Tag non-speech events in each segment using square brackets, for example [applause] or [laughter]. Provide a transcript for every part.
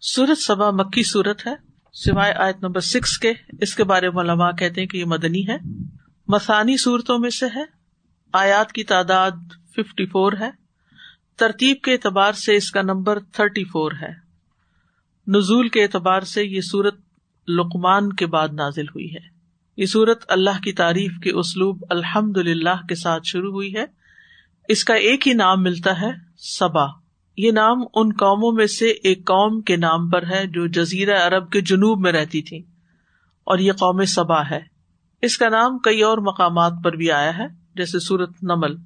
سورت سبا مکی صورت ہے، سوائے آیت نمبر سکس کے۔ اس کے بارے میں علماء کہتے ہیں کہ یہ مدنی ہے۔ مسانی صورتوں میں سے ہے۔ آیات کی تعداد ففٹی فور ہے۔ ترتیب کے اعتبار سے اس کا نمبر تھرٹی فور ہے۔ نزول کے اعتبار سے یہ سورت لقمان کے بعد نازل ہوئی ہے۔ یہ سورت اللہ کی تعریف کے اسلوب الحمد للہ کے ساتھ شروع ہوئی ہے۔ اس کا ایک ہی نام ملتا ہے، سبا۔ یہ نام ان قوموں میں سے ایک قوم کے نام پر ہے جو جزیرہ عرب کے جنوب میں رہتی تھی اور یہ قوم سبا ہے۔ اس کا نام کئی اور مقامات پر بھی آیا ہے، جیسے سورت نمل۔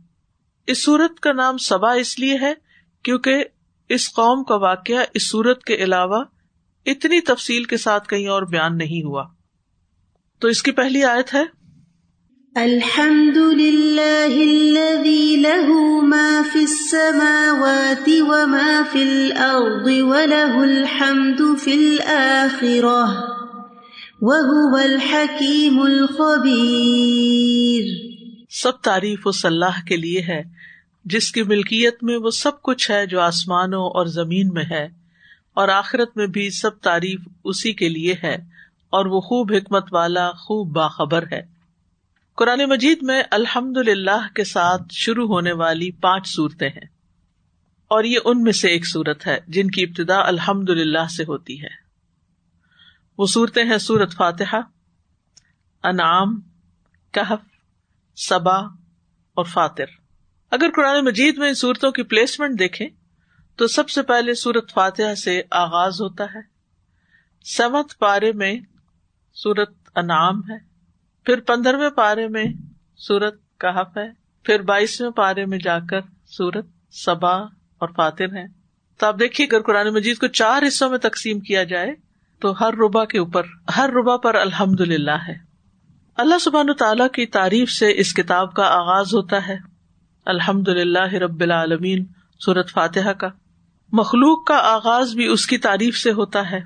اس سورت کا نام سبا اس لیے ہے کیونکہ اس قوم کا واقعہ اس سورت کے علاوہ اتنی تفصیل کے ساتھ کہیں اور بیان نہیں ہوا۔ تو اس کی پہلی آیت ہے الحمد للہ الذي له ما في السماوات وما في الأرض وله الحمد في الآخرة وهو الحكيم الخبير سب تعریف اس اللہ کے لیے ہے، جس کی ملکیت میں وہ سب کچھ ہے جو آسمانوں اور زمین میں ہے، اور آخرت میں بھی سب تعریف اسی کے لیے ہے، اور وہ خوب حکمت والا، خوب باخبر ہے۔ قرآن مجید میں الحمد للہ کے ساتھ شروع ہونے والی پانچ صورتیں ہیں۔ اور یہ ان میں سے ایک صورت ہے جن کی ابتدا الحمد للہ سے ہوتی ہے۔ وہ صورتیں ہیں سورت فاتحہ، انعام، کہف، صبا اور فاتر۔ اگر قرآن مجید میں ان صورتوں کی پلیسمنٹ دیکھیں، تو سب سے پہلے سورت فاتحہ سے آغاز ہوتا ہے۔ سمت پارے میں سورت انعام ہے۔ پھر پندرہویں پارے میں سورت کہف ہے، پھر بائیسویں پارے میں جا کر سورت سبا اور فاتر ہے تو آپ دیکھیے، اگر قرآن مجید کو چار حصوں میں تقسیم کیا جائے، تو ہر ربا کے اوپر، ہر ربا پر الحمد للہ ہے۔ اللہ سبحان تعالیٰ کی تعریف سے اس کتاب کا آغاز ہوتا ہے۔ الحمد للہ رب العالمین، سورت فاتحہ کا۔ مخلوق کا آغاز بھی اس کی تعریف سے ہوتا ہے۔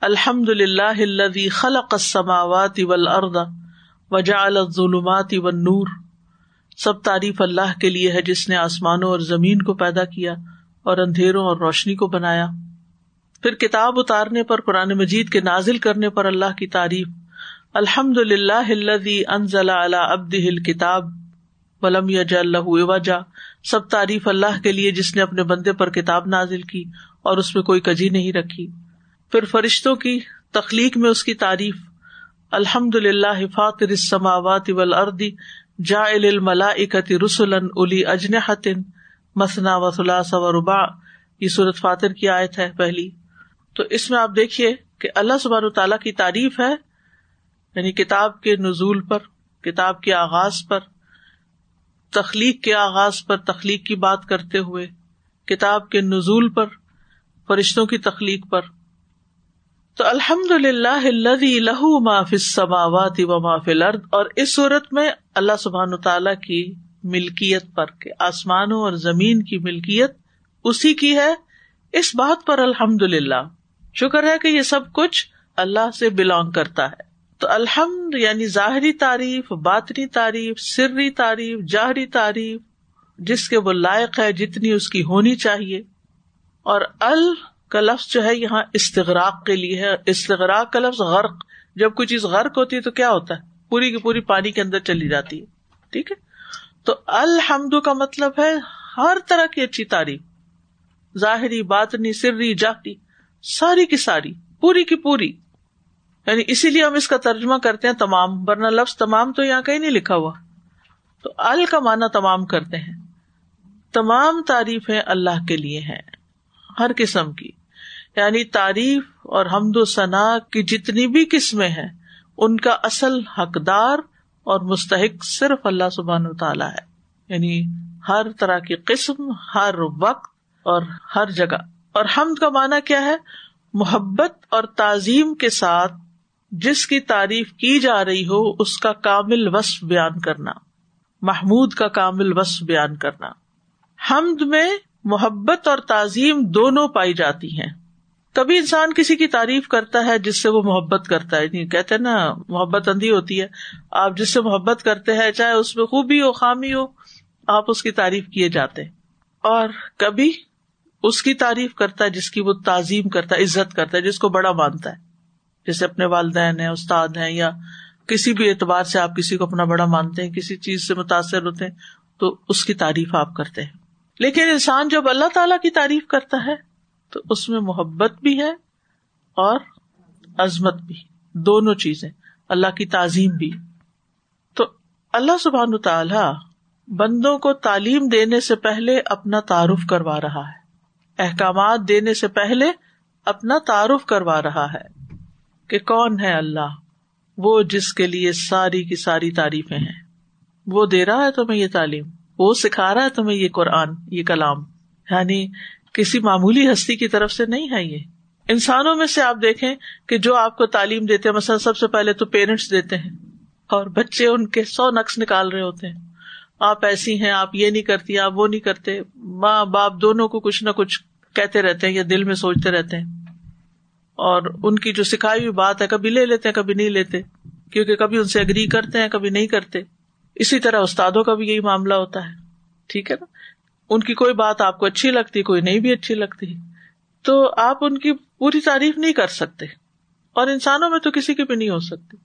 الحمد للہ خلق السماوات والارض وجا الظلمات و نور سب تعریف اللہ کے لیے ہے جس نے آسمانوں اور زمین کو پیدا کیا اور اندھیروں اور روشنی کو بنایا۔ پھر کتاب اتارنے پر، قرآن مجید کے نازل کرنے پر اللہ کی تعریف۔ الحمد للہ انزل ابد ہل کتاب ولم یج اللہ وجا سب تعریف اللہ کے لیے جس نے اپنے بندے پر کتاب نازل کی اور اس میں کوئی کجی نہیں رکھی۔ پھر فرشتوں کی تخلیق میں اس کی تعریف۔ الحمد للہ فاطر السماوات والارض، جاعل الملائکۃ رسلا اولی اجنحۃ مثنا و ثلاث و رباع، یہ سورۃ فاطر کی آیت ہے پہلی۔ تو اس میں آپ دیکھیے کہ اللہ سبحانہ تعالیٰ کی تعریف ہے یعنی کتاب کے نزول پر، کتاب کے آغاز پر، تخلیق کے آغاز پر، تخلیق کی بات کرتے ہوئے، کتاب کے نزول پر، فرشتوں کی تخلیق پر۔ تو الحمد للہ لہو معاف سماوات و معاف الارض، اور اس صورت میں اللہ سبحان تعالی کی ملکیت پر کہ آسمانوں اور زمین کی ملکیت اسی کی ہے۔ اس بات پر الحمد للہ شکر ہے کہ یہ سب کچھ اللہ سے بلونگ کرتا ہے۔ تو الحمد یعنی ظاہری تعریف، باطنی تعریف، سری تعریف، جاہری تعریف، جس کے وہ لائق ہے جتنی اس کی ہونی چاہیے۔ اور ال کا لفظ جو ہے یہاں استغراق کے لیے ہے۔ استغراق کا لفظ غرق، جب کوئی چیز غرق ہوتی ہے تو کیا ہوتا ہے؟ پوری کی پوری پانی کے اندر چلی جاتی ہے۔ ٹھیک ہے؟ تو الحمد کا مطلب ہے ہر طرح کی اچھی تعریف۔ ظاہری باتنی سری، جاتی، ساری کی ساری، پوری کی پوری۔ یعنی اسی لیے ہم اس کا ترجمہ کرتے ہیں تمام، ورنہ لفظ تمام تو یہاں کہیں نہیں لکھا ہوا۔ تو ال کا معنی تمام کرتے ہیں۔ تمام تعریفیں اللہ کے لیے ہیں، ہر قسم کی۔ یعنی تعریف اور حمد و ثنا کی جتنی بھی قسمیں ہیں، ان کا اصل حقدار اور مستحق صرف اللہ سبحان تعالیٰ ہے۔ یعنی ہر طرح کی قسم، ہر وقت اور ہر جگہ۔ اور حمد کا معنی کیا ہے؟ محبت اور تعظیم کے ساتھ جس کی تعریف کی جا رہی ہو، اس کا کامل وصف بیان کرنا۔ محمود کا کامل وصف بیان کرنا۔ حمد میں محبت اور تعظیم دونوں پائی جاتی ہیں۔ کبھی انسان کسی کی تعریف کرتا ہے جس سے وہ محبت کرتا ہے۔ نہیں کہتے نا، محبت اندھی ہوتی ہے۔ آپ جس سے محبت کرتے ہیں، چاہے اس میں خوبی ہو، خامی ہو، آپ اس کی تعریف کیے جاتے اور کبھی اس کی تعریف کرتا ہے جس کی وہ تعظیم کرتا ہے، عزت کرتا ہے، جس کو بڑا مانتا ہے۔ جیسے اپنے والدین ہیں، استاد ہیں، یا کسی بھی اعتبار سے آپ کسی کو اپنا بڑا مانتے ہیں، کسی چیز سے متاثر ہوتے ہیں، تو اس کی تعریف آپ کرتے ہیں۔ لیکن انسان جب اللہ تعالی کی تعریف کرتا ہے تو اس میں محبت بھی ہے اور عظمت بھی دونوں چیزیں۔ اللہ کی تعظیم بھی۔ تو اللہ سبحان تعالی بندوں کو تعلیم دینے سے پہلے اپنا تعارف کروا رہا ہے۔ احکامات دینے سے پہلے اپنا تعارف کروا رہا ہے کہ کون ہے اللہ۔ وہ جس کے لیے ساری کی ساری تعریفیں ہیں۔ وہ دے رہا ہے تمہیں یہ تعلیم۔ وہ سکھا رہا ہے تمہیں یہ قرآن، یہ کلام۔ یعنی کسی معمولی ہستی کی طرف سے نہیں ہے یہ۔ انسانوں میں سے آپ دیکھیں کہ جو آپ کو تعلیم دیتے ہیں، مثلاً سب سے پہلے تو پیرنٹس دیتے ہیں اور بچے ان کے سو نقص نکال رہے ہوتے ہیں۔ آپ ایسی ہیں، آپ یہ نہیں کرتی، آپ وہ نہیں کرتے۔ ماں باپ دونوں کو کچھ نہ کچھ کہتے رہتے ہیں یا دل میں سوچتے رہتے ہیں۔ اور ان کی جو سکھائی ہوئی بات ہے، کبھی لے لیتے ہیں، کبھی نہیں لیتے۔ کیونکہ کبھی ان سے اگری کرتے ہیں، کبھی نہیں کرتے۔ اسی طرح استادوں کا بھی یہی معاملہ ہوتا ہے۔ ٹھیک ہے نا؟ ان کی کوئی بات آپ کو اچھی لگتی، کوئی نہیں بھی اچھی لگتی، تو آپ ان کی پوری تعریف نہیں کر سکتے۔ اور انسانوں میں تو کسی کی بھی نہیں ہو سکتی۔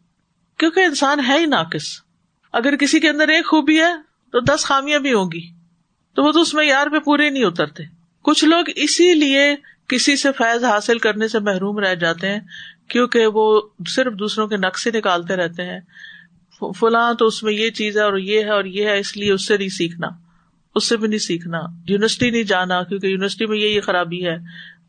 کیونکہ انسان ہے ہی ناقص۔ اگر کسی کے اندر ایک خوبی ہے، تو دس خامیاں بھی ہوں گی۔ تو وہ تو اس معیار پہ پورے نہیں اترتے۔ کچھ لوگ اسی لیے کسی سے فیض حاصل کرنے سے محروم رہ جاتے ہیں، کیونکہ وہ صرف دوسروں کے نقشے نکالتے رہتے ہیں۔ فلاں تو اس میں یہ چیز ہے اور یہ ہے اور یہ ہے، اس لیے اس سے نہیں سیکھنا۔ اس سے بھی نہیں سیکھنا۔ یونیورسٹی نہیں جانا، کیونکہ یونیورسٹی میں یہ خرابی ہے۔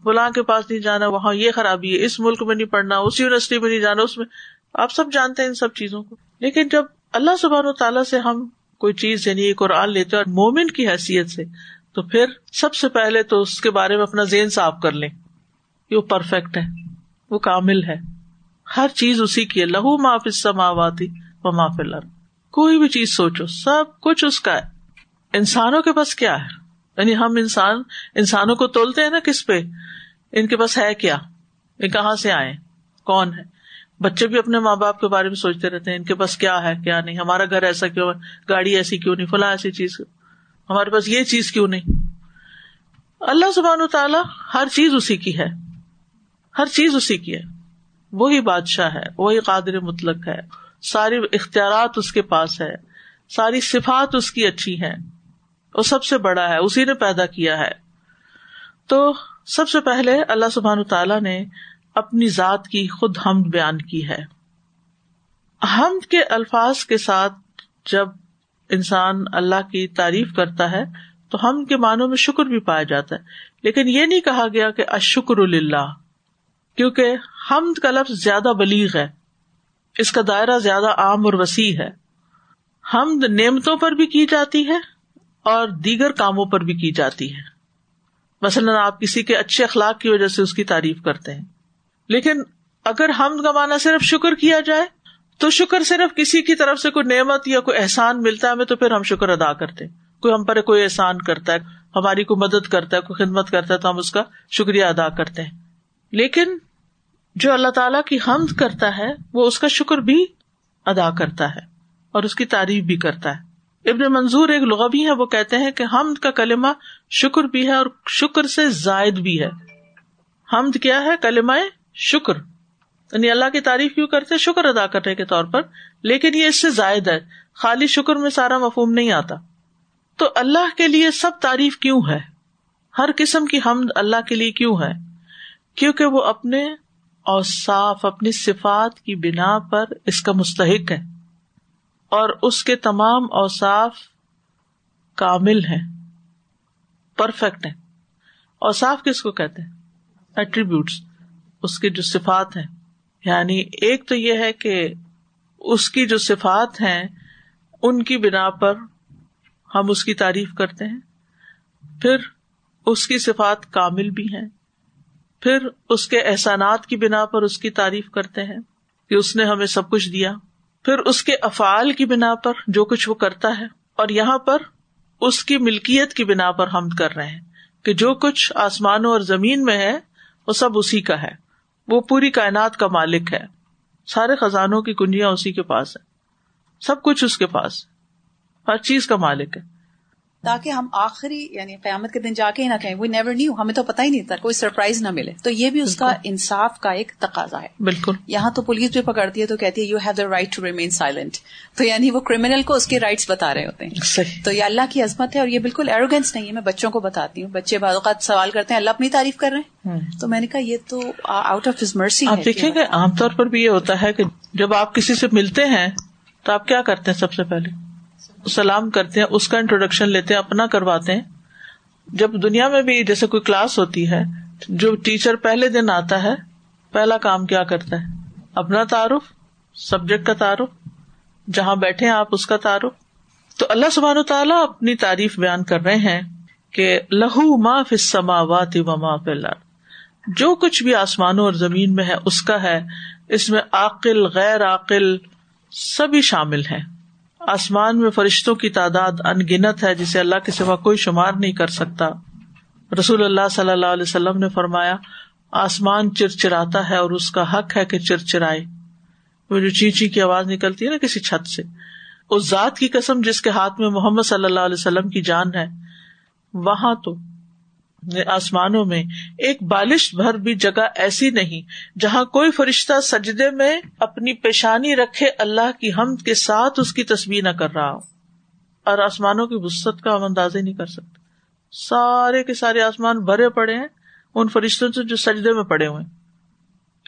فلاں کے پاس نہیں جانا، وہاں یہ خرابی ہے۔ اس ملک میں نہیں پڑھنا، اس یونیورسٹی میں نہیں جانا، اس میں۔ آپ سب جانتے ہیں ان سب چیزوں کو۔ لیکن جب اللہ سبحان و تعالیٰ سے ہم کوئی چیز یعنی قرآن لیتے اور مومن کی حیثیت سے، تو پھر سب سے پہلے تو اس کے بارے میں اپنا زین صاف کر لیں۔ وہ پرفیکٹ ہے، وہ کامل ہے۔ ہر چیز اسی کی ہے۔ لہو معاف سماواتی و معاف کوئی بھی چیز سوچو، سب کچھ اس کا ہے۔ انسانوں کے پاس کیا ہے؟ یعنی ہم انسان، انسانوں کو تولتے ہیں نا کس پہ؟ ان کے پاس ہے کیا؟ یہ کہاں سے آئے؟ کون ہے؟ بچے بھی اپنے ماں باپ کے بارے میں سوچتے رہتے ہیں، ان کے پاس کیا ہے، کیا نہیں؟ ہمارا گھر ایسا کیوں ہے؟ گاڑی ایسی کیوں نہیں؟ فلاں ایسی چیز۔ ہمارے پاس یہ چیز کیوں نہیں؟ اللہ سبحان تعالیٰ ہر چیز اسی کی ہے۔ ہر چیز اسی کی ہے۔ وہی بادشاہ ہے، وہی قادر مطلق ہے۔ ساری اختیارات اس کے پاس ہے۔ ساری صفات اس کی اچھی ہے وہ سب سے بڑا ہے، اسی نے پیدا کیا ہے۔ تو سب سے پہلے اللہ سبحان تعالیٰ نے اپنی ذات کی خود حمد بیان کی ہے۔ حمد کے الفاظ کے ساتھ جب انسان اللہ کی تعریف کرتا ہے، تو ہم کے معنوں میں شکر بھی پایا جاتا ہے۔ لیکن یہ نہیں کہا گیا کہ اشکر اللہ کیونکہ حمد کا لفظ زیادہ بلیغ ہے۔ اس کا دائرہ زیادہ عام اور وسیع ہے۔ حمد نعمتوں پر بھی کی جاتی ہے اور دیگر کاموں پر بھی کی جاتی ہے مثلاً آپ کسی کے اچھے اخلاق کی وجہ سے اس کی تعریف کرتے ہیں۔ لیکن اگر حمد کا صرف شکر کیا جائے، تو شکر صرف کسی کی طرف سے کوئی نعمت یا کوئی احسان ملتا ہے ہمیں تو پھر ہم شکر ادا کرتے ہیں۔ کوئی ہم پر کوئی احسان کرتا ہے، ہماری کوئی مدد کرتا ہے، کوئی خدمت کرتا ہے، تو ہم اس کا شکریہ ادا کرتے ہیں۔ لیکن جو اللہ تعالی کی حمد کرتا ہے، وہ اس کا شکر بھی ادا کرتا ہے اور اس کی تعریف بھی کرتا ہے۔ ابن منظور ایک لغبی ہے وہ کہتے ہیں کہ حمد کا کلمہ شکر بھی ہے اور شکر سے زائد بھی ہے۔ حمد کیا ہے؟ کلمہ شکر۔ یعنی اللہ کی تعریف کیوں کرتے شکر ادا کرنے کے طور پر، لیکن یہ اس سے زائد ہے۔ خالی شکر میں سارا مفہوم نہیں آتا۔ تو اللہ کے لیے سب تعریف کیوں ہے؟ ہر قسم کی حمد اللہ کے لیے کیوں ہے؟ کیونکہ وہ اپنے اوصاف، اپنی صفات کی بنا پر اس کا مستحق ہے۔ اور اس کے تمام اوصاف کامل ہے پرفیکٹ ہے اوصاف کس کو کہتے ہیں؟ ایٹریبیوٹس اس کے جو صفات ہیں۔ یعنی ایک تو یہ ہے کہ اس کی جو صفات ہیں، ان کی بنا پر ہم اس کی تعریف کرتے ہیں۔ پھر اس کی صفات کامل بھی ہیں۔ پھر اس کے احسانات کی بنا پر اس کی تعریف کرتے ہیں کہ اس نے ہمیں سب کچھ دیا۔ پھر اس کے افعال کی بنا پر جو کچھ وہ کرتا ہے، اور یہاں پر اس کی ملکیت کی بنا پر ہم کر رہے ہیں کہ جو کچھ آسمانوں اور زمین میں ہے، وہ سب اسی کا ہے۔ وہ پوری کائنات کا مالک ہے۔ سارے خزانوں کی کنجیاں اسی کے پاس ہے سب کچھ اس کے پاس ہر چیز کا مالک ہے۔ تاکہ ہم آخری یعنی قیامت کے دن جا کے ہی نہ کہیں وہ نیور نیو ہمیں تو پتہ ہی نہیں تھا کوئی سرپرائز نہ ملے۔ تو یہ بھی اس کا انصاف کا ایک تقاضا ہے۔ بالکل۔ یہاں تو پولیس بھی پکڑتی ہے تو کہتی ہے you have the right to remain silent تو یعنی وہ کریمنل کو اس کے رائٹس بتا رہے ہوتے ہیں۔ صحیح۔ تو یہ اللہ کی عظمت ہے اور یہ بالکل ایروگینس نہیں ہے میں بچوں کو بتاتی ہوں۔ بچے بعض اوقات سوال کرتے ہیں اللہ اپنی تعریف کر رہے ہیں؟ تو میں نے کہا یہ تو آؤٹ آف ہز مرسی آپ دیکھیں گے عام طور پر بھی یہ ہوتا ہے کہ جب آپ کسی سے ملتے ہیں تو آپ کیا کرتے ہیں سب سے پہلے؟ سلام کرتے ہیں، اس کا انٹروڈکشن لیتے ہیں، اپنا کرواتے ہیں۔ جب دنیا میں بھی جیسے کوئی کلاس ہوتی ہے، جو ٹیچر پہلے دن آتا ہے، پہلا کام کیا کرتا ہے؟ اپنا تعارف سبجیکٹ کا تعارف، جہاں بیٹھے آپ، اس کا تعارف۔ تو اللہ سبحان و تعالیٰ اپنی تعریف بیان کر رہے ہیں کہ لہو ما فسماوات و ما فل جو کچھ بھی آسمانوں اور زمین میں ہے، اس کا ہے۔ اس میں عقل غیر عقل سبھی شامل ہیں۔ آسمان میں فرشتوں کی تعداد ان گنت ہے، جسے اللہ کے سوا کوئی شمار نہیں کر سکتا۔ رسول اللہ صلی اللہ علیہ وسلم نے فرمایا، آسمان چرچراتا ہے اور اس کا حق ہے کہ چرچرائے۔ وہ جو چیچی کی آواز نکلتی ہے نا کسی چھت سے۔ اس ذات کی قسم جس کے ہاتھ میں محمد صلی اللہ علیہ وسلم کی جان ہے۔ وہاں تو آسمانوں میں ایک بالش بھر بھی جگہ ایسی نہیں جہاں کوئی فرشتہ سجدے میں اپنی پیشانی رکھے اللہ کی حمد کے ساتھ اس کی تصویر نہ کر رہا ہو۔ اور آسمانوں کی وسط کا ہم اندازے نہیں کر سکتے۔ سارے کے سارے آسمان بھرے پڑے ہیں، ان فرشتوں سے جو سجدے میں پڑے ہوئے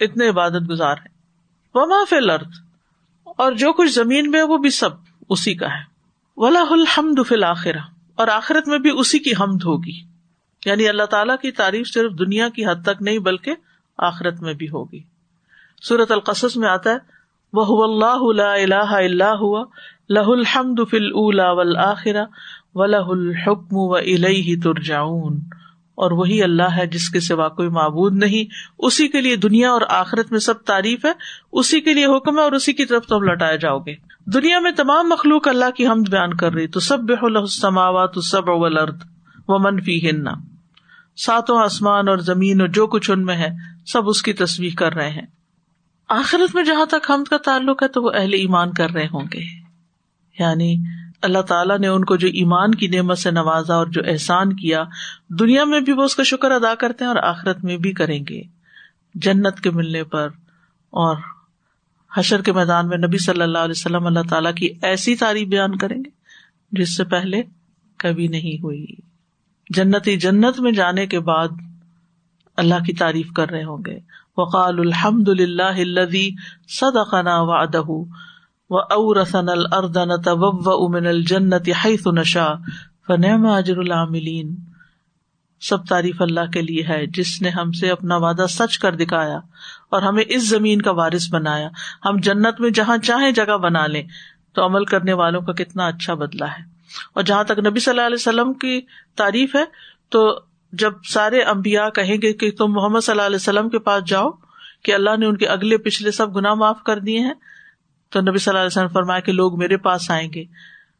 اتنے عبادت گزار ہیں۔ وہ معاف لرد اور جو کچھ زمین میں وہ بھی سب اسی کا ہے۔ ولا الحمد فل آخرہ اور آخرت میں بھی اسی کی حمد ہوگی۔ یعنی اللہ تعالیٰ کی تعریف صرف دنیا کی حد تک نہیں بلکہ آخرت میں بھی ہوگی۔ سورت القصص میں آتا ہے وہ اللہ اللہ اللہ ہوا لہ الحمد فل اولا ول آخرا و لہ الحکم و الہ ترجاؤن اور وہی اللہ ہے جس کے سوا کوئی معبود نہیں۔ اسی کے لیے دنیا اور آخرت میں سب تعریف ہے، اسی کے لیے حکم ہے اور اسی کی طرف تم لوٹائے جاؤ گے۔ دنیا میں تمام مخلوق اللہ کی حمد بیان کر رہی، تو سب بح السماوات سب ولرد و منفی ہننا ساتوں آسمان اور زمین اور جو کچھ ان میں ہے، سب اس کی تصویر کر رہے ہیں۔ آخرت میں جہاں تک حمد کا تعلق ہے، تو وہ اہل ایمان کر رہے ہوں گے۔ یعنی اللہ تعالیٰ نے ان کو جو ایمان کی نعمت سے نوازا اور جو احسان کیا، دنیا میں بھی وہ اس کا شکر ادا کرتے ہیں اور آخرت میں بھی کریں گے۔ جنت کے ملنے پر اور حشر کے میدان میں نبی صلی اللہ علیہ وسلم اللہ تعالیٰ کی ایسی تعریف بیان کریں گے، جس سے پہلے کبھی نہیں ہوئی۔ جنتی جنت میں جانے کے بعد اللہ کی تعریف کر رہے ہوں گے۔ وقال الحمد للہ صدقنا وعدہ و اورسن الردن طب امن الجنت حیث نشا فنعم اجر العاملین۔ سب تعریف اللہ کے لیے ہے، جس نے ہم سے اپنا وعدہ سچ کر دکھایا اور ہمیں اس زمین کا وارث بنایا۔ ہم جنت میں جہاں چاہیں جگہ بنا لیں، تو عمل کرنے والوں کا کتنا اچھا بدلا ہے۔ اور جہاں تک نبی صلی اللہ علیہ وسلم کی تعریف ہے، تو جب سارے امبیا کہیں گے کہ تم محمد صلی اللہ علیہ وسلم کے پاس جاؤ، کہ اللہ نے ان کے اگلے پچھلے سب گنا معاف کر دیے ہیں، تو نبی صلی اللہ علیہ وسلم فرمایا کہ لوگ میرے پاس آئیں گے۔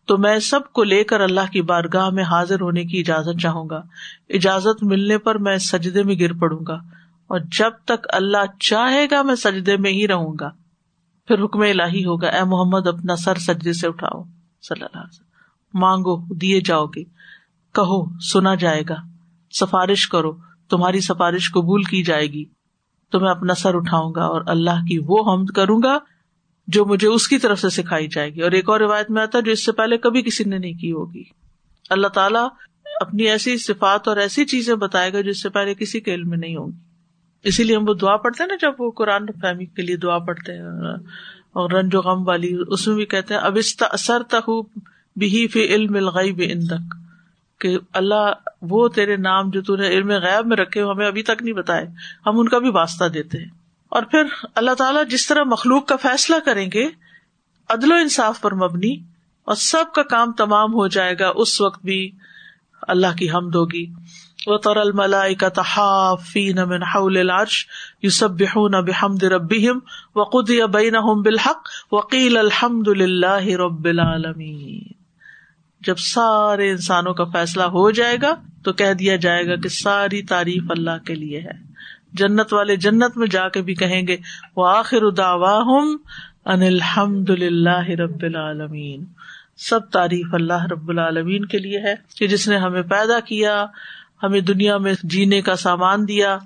تو میں سب کو لے کر اللہ کی بارگاہ میں حاضر ہونے کی اجازت چاہوں گا۔ اجازت ملنے پر میں سجدے میں گر پڑوں گا۔ اور جب تک اللہ چاہے گا، میں سجدے میں ہی رہوں گا۔ پھر حکم الہی ہوگا، اے محمد، اپنا سر سجدے سے اٹھاؤ۔ صلی اللہ علیہ وسلم۔ مانگو، دیے جاؤ گے۔ کہو، سنا جائے گا۔ سفارش کرو، تمہاری سفارش قبول کی جائے گی۔ تو میں اپنا سر اٹھاؤں گا اور اللہ کی وہ حمد کروں گا جو مجھے اس کی طرف سے سکھائی جائے گی۔ اور ایک اور روایت میں آتا ہے، جو اس سے پہلے کبھی کسی نے نہیں کی ہوگی۔ اللہ تعالیٰ اپنی ایسی صفات اور ایسی چیزیں بتائے گا جس سے پہلے کسی کے علم میں نہیں ہوگی اسی لیے ہم وہ دعا پڑھتے ہیں نا، جب وہ قرآن فہمی کے لیے دعا پڑھتے ہیں، اور رنج و غم والی، اس میں بھی کہتے ہیں، اب اثر تہ بھی فی علم الغیب اندک کہ اللہ وہ تیرے نام جو تون علم غیب میں رکھے ہمیں ابھی تک نہیں بتائے، ہم ان کا بھی واسطہ دیتے ہیں۔ اور پھر اللہ تعالیٰ جس طرح مخلوق کا فیصلہ کریں گے، عدل و انصاف پر مبنی، اور سب کا کام تمام ہو جائے گا، اس وقت بھی اللہ کی حمد ہوگی۔ وہ تر الملائی کا تحافین یو سب بحمد بحمد ربیم وقد بین بالحق وکیل الحمد للہ رب العالمین جب سارے انسانوں کا فیصلہ ہو جائے گا تو کہہ دیا جائے گا کہ ساری تعریف اللہ کے لیے ہے۔ جنت والے جنت میں جا کے بھی کہیں گے وہ آخر ان الحمد للہ رب العالمین۔ سب تعریف اللہ رب العالمین کے لیے ہے کہ جس نے ہمیں پیدا کیا، ہمیں دنیا میں جینے کا سامان دیا،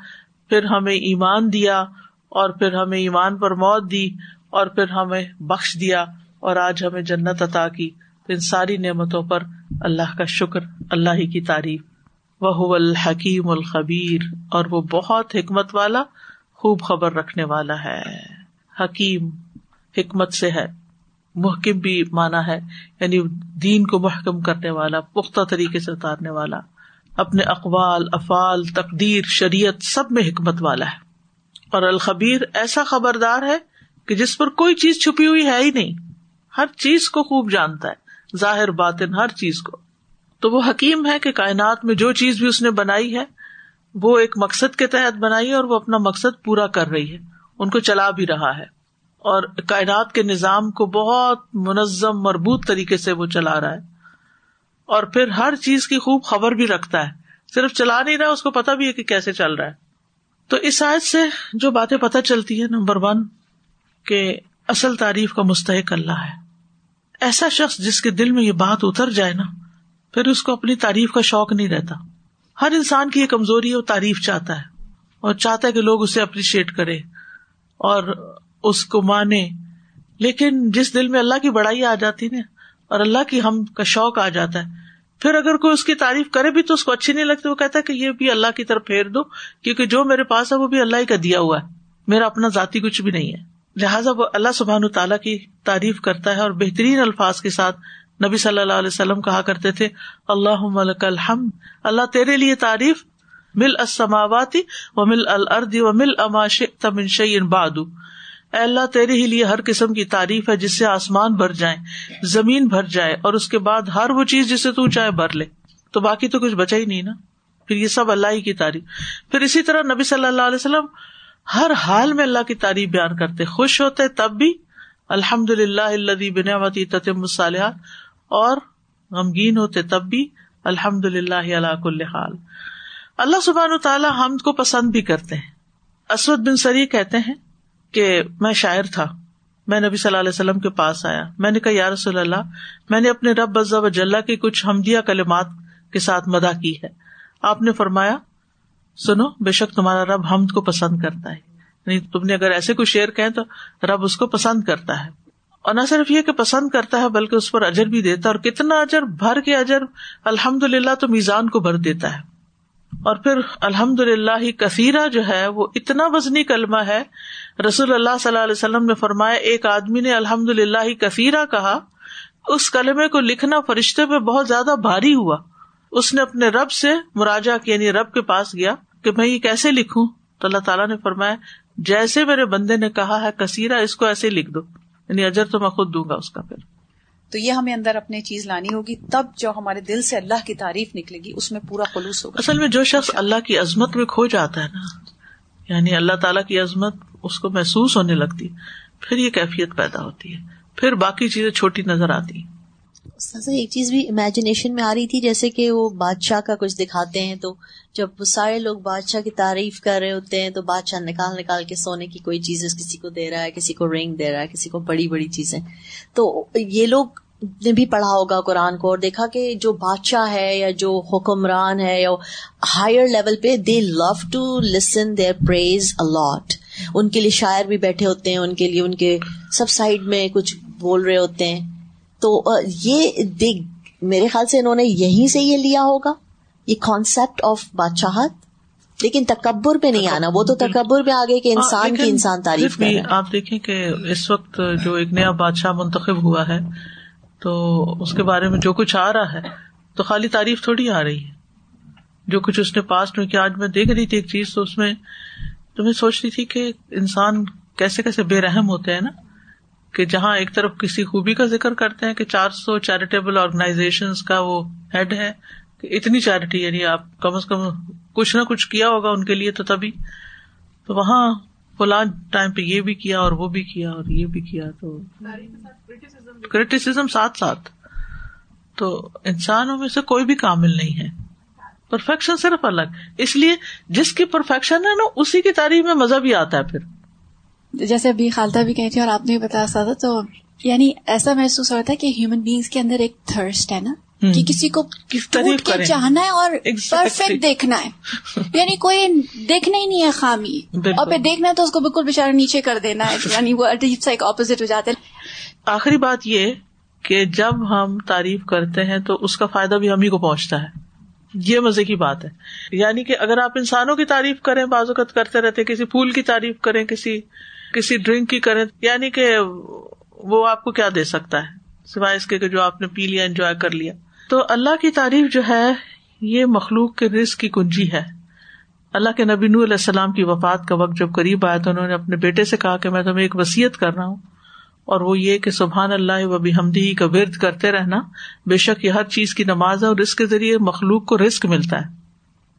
پھر ہمیں ایمان دیا، اور پھر ہمیں ایمان پر موت دی، اور پھر ہمیں بخش دیا، اور آج ہمیں جنت عطا کی۔ ان ساری نعمتوں پر اللہ کا شکر، اللہ ہی کی تعریف۔ وہ الحکیم الخبیر، اور وہ بہت حکمت والا، خوب خبر رکھنے والا ہے۔ حکیم، حکمت سے ہے۔ محکم بھی مانا ہے یعنی دین کو محکم کرنے والا، پختہ طریقے سے اتارنے والا۔ اپنے اقوال، افعال، تقدیر، شریعت سب میں حکمت والا ہے۔ اور الخبیر ایسا خبردار ہے کہ جس پر کوئی چیز چھپی ہوئی ہے ہی نہیں۔ ہر چیز کو خوب جانتا ہے۔ ظاہر باطن، ہر چیز کو۔ تو وہ حکیم ہے کہ کائنات میں جو چیز بھی اس نے بنائی ہے، وہ ایک مقصد کے تحت بنائی ہے اور وہ اپنا مقصد پورا کر رہی ہے۔ ان کو چلا بھی رہا ہے۔ اور کائنات کے نظام کو بہت منظم، مربوط طریقے سے وہ چلا رہا ہے۔ اور پھر ہر چیز کی خوب خبر بھی رکھتا ہے۔ صرف چلا نہیں رہا، اس کو پتا بھی ہے کہ کیسے چل رہا ہے۔ تو اس آیت سے جو باتیں پتہ چلتی ہے نمبر ون، کہ اصل تعریف کا مستحق اللہ ہے۔ ایسا شخص جس کے دل میں یہ بات اتر جائے نا، پھر اس کو اپنی تعریف کا شوق نہیں رہتا۔ ہر انسان کی یہ کمزوری ہے وہ تعریف چاہتا ہے، اور چاہتا ہے کہ لوگ اسے اپریشیٹ کرے اور اس کو مانے۔ لیکن جس دل میں اللہ کی بڑائی آ جاتی نا، اور اللہ کی ہم کا شوق آ جاتا ہے، پھر اگر کوئی اس کی تعریف کرے بھی تو اس کو اچھی نہیں لگتی، وہ کہتا ہے کہ یہ بھی اللہ کی طرف پھیر دو، کیونکہ جو میرے پاس ہے وہ بھی اللہ ہی کا دیا ہوا ہے۔ میرا اپنا ذاتی کچھ بھی نہیں ہے۔ لہٰذا وہ اللہ سبحان تعالیٰ کی تعریف کرتا ہے اور بہترین الفاظ کے ساتھ نبی صلی اللہ علیہ وسلم کہا کرتے تھے اللہ ملک الحمد. اللہ تیرے لیے تعریف، مل اسماواتی و مل الردی و مل اماش تمن بادو اے اللہ، تیرے ہی لیے ہر قسم کی تعریف ہے جس سے آسمان بھر جائے زمین بھر جائے اور اس کے بعد ہر وہ چیز جسے تو چاہے بھر لے۔ تو باقی تو کچھ بچا ہی نہیں نا۔ پھر یہ سب اللہ ہی کی تعریف۔ پھر اسی طرح نبی صلی اللہ علیہ وسلم ہر حال میں اللہ کی تعریف بیان کرتے، خوش ہوتے تب بھی الحمد للہ اللہ بنیاتی تتم الصالحات، اور غمگین ہوتے تب بھی الحمد للہ اللہ کل حال۔ اللہ سبحان تعالیٰ ہم کو پسند بھی کرتے ہیں۔ اسود بن سری کہتے ہیں کہ میں شاعر تھا، میں نبی صلی اللہ علیہ وسلم کے پاس آیا۔ میں نے کہا، یا رسول اللہ، میں نے اپنے رب بزا وجاللہ کی کچھ ہمدیہ کلمات کے ساتھ مدا کی ہے۔ آپ نے فرمایا سنو، بے شک تمہارا رب حمد کو پسند کرتا ہے۔ یعنی تم نے اگر ایسے کوئی شعر کہیں تو رب اس کو پسند کرتا ہے۔ اور نہ صرف یہ کہ پسند کرتا ہے، بلکہ اس پر اجر بھی دیتا ہے۔ اور کتنا اجر، بھر کے اجر الحمد للہ تو میزان کو بھر دیتا ہے۔ اور پھر الحمد للہ ہی کثیرہ جو ہے، وہ اتنا وزنی کلمہ ہے۔ رسول اللہ صلی اللہ علیہ وسلم نے فرمایا، ایک آدمی نے الحمد للہ ہی کثیرہ کہا، اس کلمے کو لکھنا فرشتے پہ بہت زیادہ بھاری ہوا۔ اس نے اپنے رب سے مراجا یعنی رب کے پاس گیا کہ میں یہ کیسے لکھوں؟ تو اللہ تعالیٰ نے فرمایا جیسے میرے بندے نے کہا ہے کثیرہ اس کو ایسے لکھ دو۔ یعنی اجر تو میں خود دوں گا اس کا پھر۔ تو یہ ہمیں اندر اپنی چیز لانی ہوگی تب جو ہمارے دل سے اللہ کی تعریف نکلے گی اس میں پورا خلوص ہوگا۔ اصل میں جو شخص اللہ کی عظمت میں کھو جاتا ہے نا یعنی اللہ تعالیٰ کی عظمت اس کو محسوس ہونے لگتی پھر یہ کیفیت پیدا ہوتی ہے۔ پھر باقی چیزیں چھوٹی نظر آتی۔ ہیں ایک چیز بھی امیجنیشن میں آ رہی تھی، جیسے کہ وہ بادشاہ کا کچھ دکھاتے ہیں، تو جب وہ سارے لوگ بادشاہ کی تعریف کر رہے ہوتے ہیں، تو بادشاہ نکال نکال کے سونے کی کوئی چیز کسی کو دے رہا ہے، کسی کو رنگ دے رہا ہے، کسی کو بڑی بڑی چیزیں۔ تو یہ لوگ نے بھی پڑھا ہوگا قرآن کو، اور دیکھا کہ جو بادشاہ ہے یا جو حکمران ہے یا ہائر لیول پہ they love to listen their praise a lot ان کے لیے شاعر بھی بیٹھے ہوتے ہیں، ان کے لیے، ان کے سب سائڈ میں کچھ بول رہے ہوتے ہیں۔ تو یہ میرے خیال سے انہوں نے یہیں سے یہ لیا ہوگا یہ کانسیپٹ آف بادشاہت لیکن تکبر پہ نہیں آنا وہ تو تکبر۔ پہ آگے کہ انسان کی انسان تعریف آپ دیکھیں کہ اس وقت جو ایک نیا بادشاہ منتخب ہوا ہے تو اس کے بارے میں جو کچھ آ رہا ہے تو خالی تعریف تھوڑی آ رہی ہے۔ جو کچھ اس نے پاسٹ میں کیا آج میں دیکھ رہی تھی ایک چیز تو اس میں تو میں سوچ رہی تھی کہ انسان کیسے کیسے بے رحم ہوتے ہیں نا۔ کہ جہاں ایک طرف کسی خوبی کا ذکر کرتے ہیں کہ چار سو چیریٹیبل آرگنائزیشن کا وہ ہیڈ ہے، کہ اتنی چیریٹی یعنی آپ کم از کم کچھ نہ کچھ کیا ہوگا ان کے لیے تو تبھی۔ تو وہاں فلاں ٹائم پہ یہ بھی کیا اور وہ بھی کیا اور یہ بھی کیا، تو کریٹیسم ساتھ ساتھ۔ تو انسانوں میں سے کوئی بھی کامل نہیں ہے۔ پرفیکشن صرف الگ۔ اس لیے جس کی پرفیکشن ہے نا، اسی کی تعریف میں مزہ بھی آتا ہے پھر۔ جیسے ابھی خالدہ بھی کہی تھی اور آپ نے بتایا تھا تو یعنی ایسا محسوس ہوتا ہے کہ ہیومن بینگس کے اندر ایک تھرسٹ ہے نا؟ کہ کسی کو ٹوٹ کے چاہنا ہے اور پرفیکٹ دیکھنا ہے۔ یعنی کوئی دیکھنا ہی نہیں ہے خامی۔ اور پھر دیکھنا ہے تو اس کو بالکل بےچارا نیچے کر دینا ہے۔ [laughs] یعنی وہ عجیب سا ایک اپوزٹ ہو جاتا ہے آخری بات یہ کہ جب ہم تعریف کرتے ہیں تو اس کا فائدہ بھی ہم ہی کو پہنچتا ہے۔ یہ مزے کی بات ہے۔ یعنی کہ اگر آپ انسانوں کی تعریف کریں بعض اوقات کرتے رہتے کسی پھول کی تعریف کریں کسی کسی ڈرنک کی کریں یعنی کہ وہ آپ کو کیا دے سکتا ہے؟ سوائے اس کے جو آپ نے پی لیا انجوائے کر لیا۔ تو اللہ کی تعریف جو ہے، یہ مخلوق کے رزق کی کنجی ہے۔ اللہ کے نبی نو علیہ السلام کی وفات کا وقت جب قریب آیا تو انہوں نے اپنے بیٹے سے کہا کہ میں تمہیں ایک وسیعت کر رہا ہوں۔ اور وہ یہ کہ سبحان اللہ و بھی ہمدی کا ورد کرتے رہنا، بے شک یہ ہر چیز کی نماز ہے اور اس کے ذریعے مخلوق کو رسک ملتا ہے۔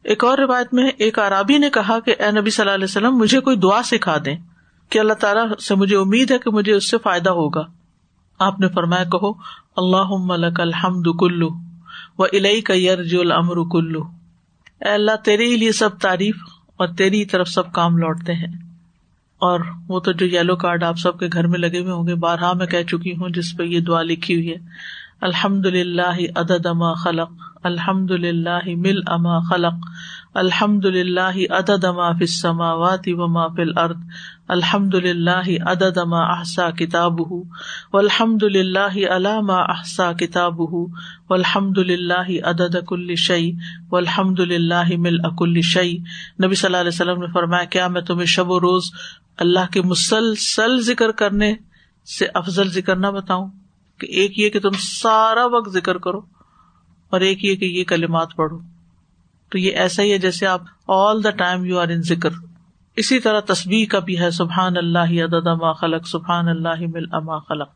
ایک اور روایت میں ایک عرابی نے کہا کہ اے نبی صلی اللہ علیہ وسلم، مجھے کوئی دعا سکھا دیں۔ کہ اللہ تعالیٰ سے مجھے امید ہے کہ مجھے اس سے فائدہ ہوگا۔ آپ نے فرمایا، کہو اللہ ملک الحمد کلو و الئی کا یرج العمر کلو اے اللہ، تیرے ہی لیے سب تعریف اور تیری طرف سب کام لوٹتے ہیں۔ اور وہ تو جو یلو کارڈ آپ سب کے گھر میں لگے ہوئے ہوں گے بارہا میں کہہ چکی ہوں، جس پہ یہ دعا لکھی ہوئی ہے۔ الحمد للہ عدد اما خلق، الحمد للہ مل اما خلق، الحمد للہ عدد اما فما واتی وما فل ارد الحمد للہ عدد اما احسا کتاب و الحمد للہ علامہ احسا کتاب الحمد للہ عدد کل شعی و الحمد للہ مل اکل شعی نبی صلی اللہ علیہ وسلم نے فرمایا، کیا میں تمہیں شب و روز اللہ کے مسلسل ذکر کرنے سے افضل ذکر نہ بتاؤں؟ کہ ایک یہ کہ تم سارا وقت ذکر کرو اور ایک یہ کہ یہ کلمات پڑھو۔ تو یہ ایسا ہی ہے جیسے آپ all the time you are in ذکر۔ اسی طرح تصبیح کا بھی ہے، سبحان اللہ عدد اما خلق، سبحان اللہ مل اما خلق۔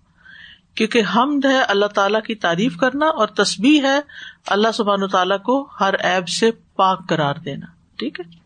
کیونکہ حمد ہے اللہ تعالیٰ کی تعریف کرنا اور تصبیح ہے اللہ سبحان تعالیٰ کو ہر ایب سے پاک قرار دینا۔ ٹھیک ہے؟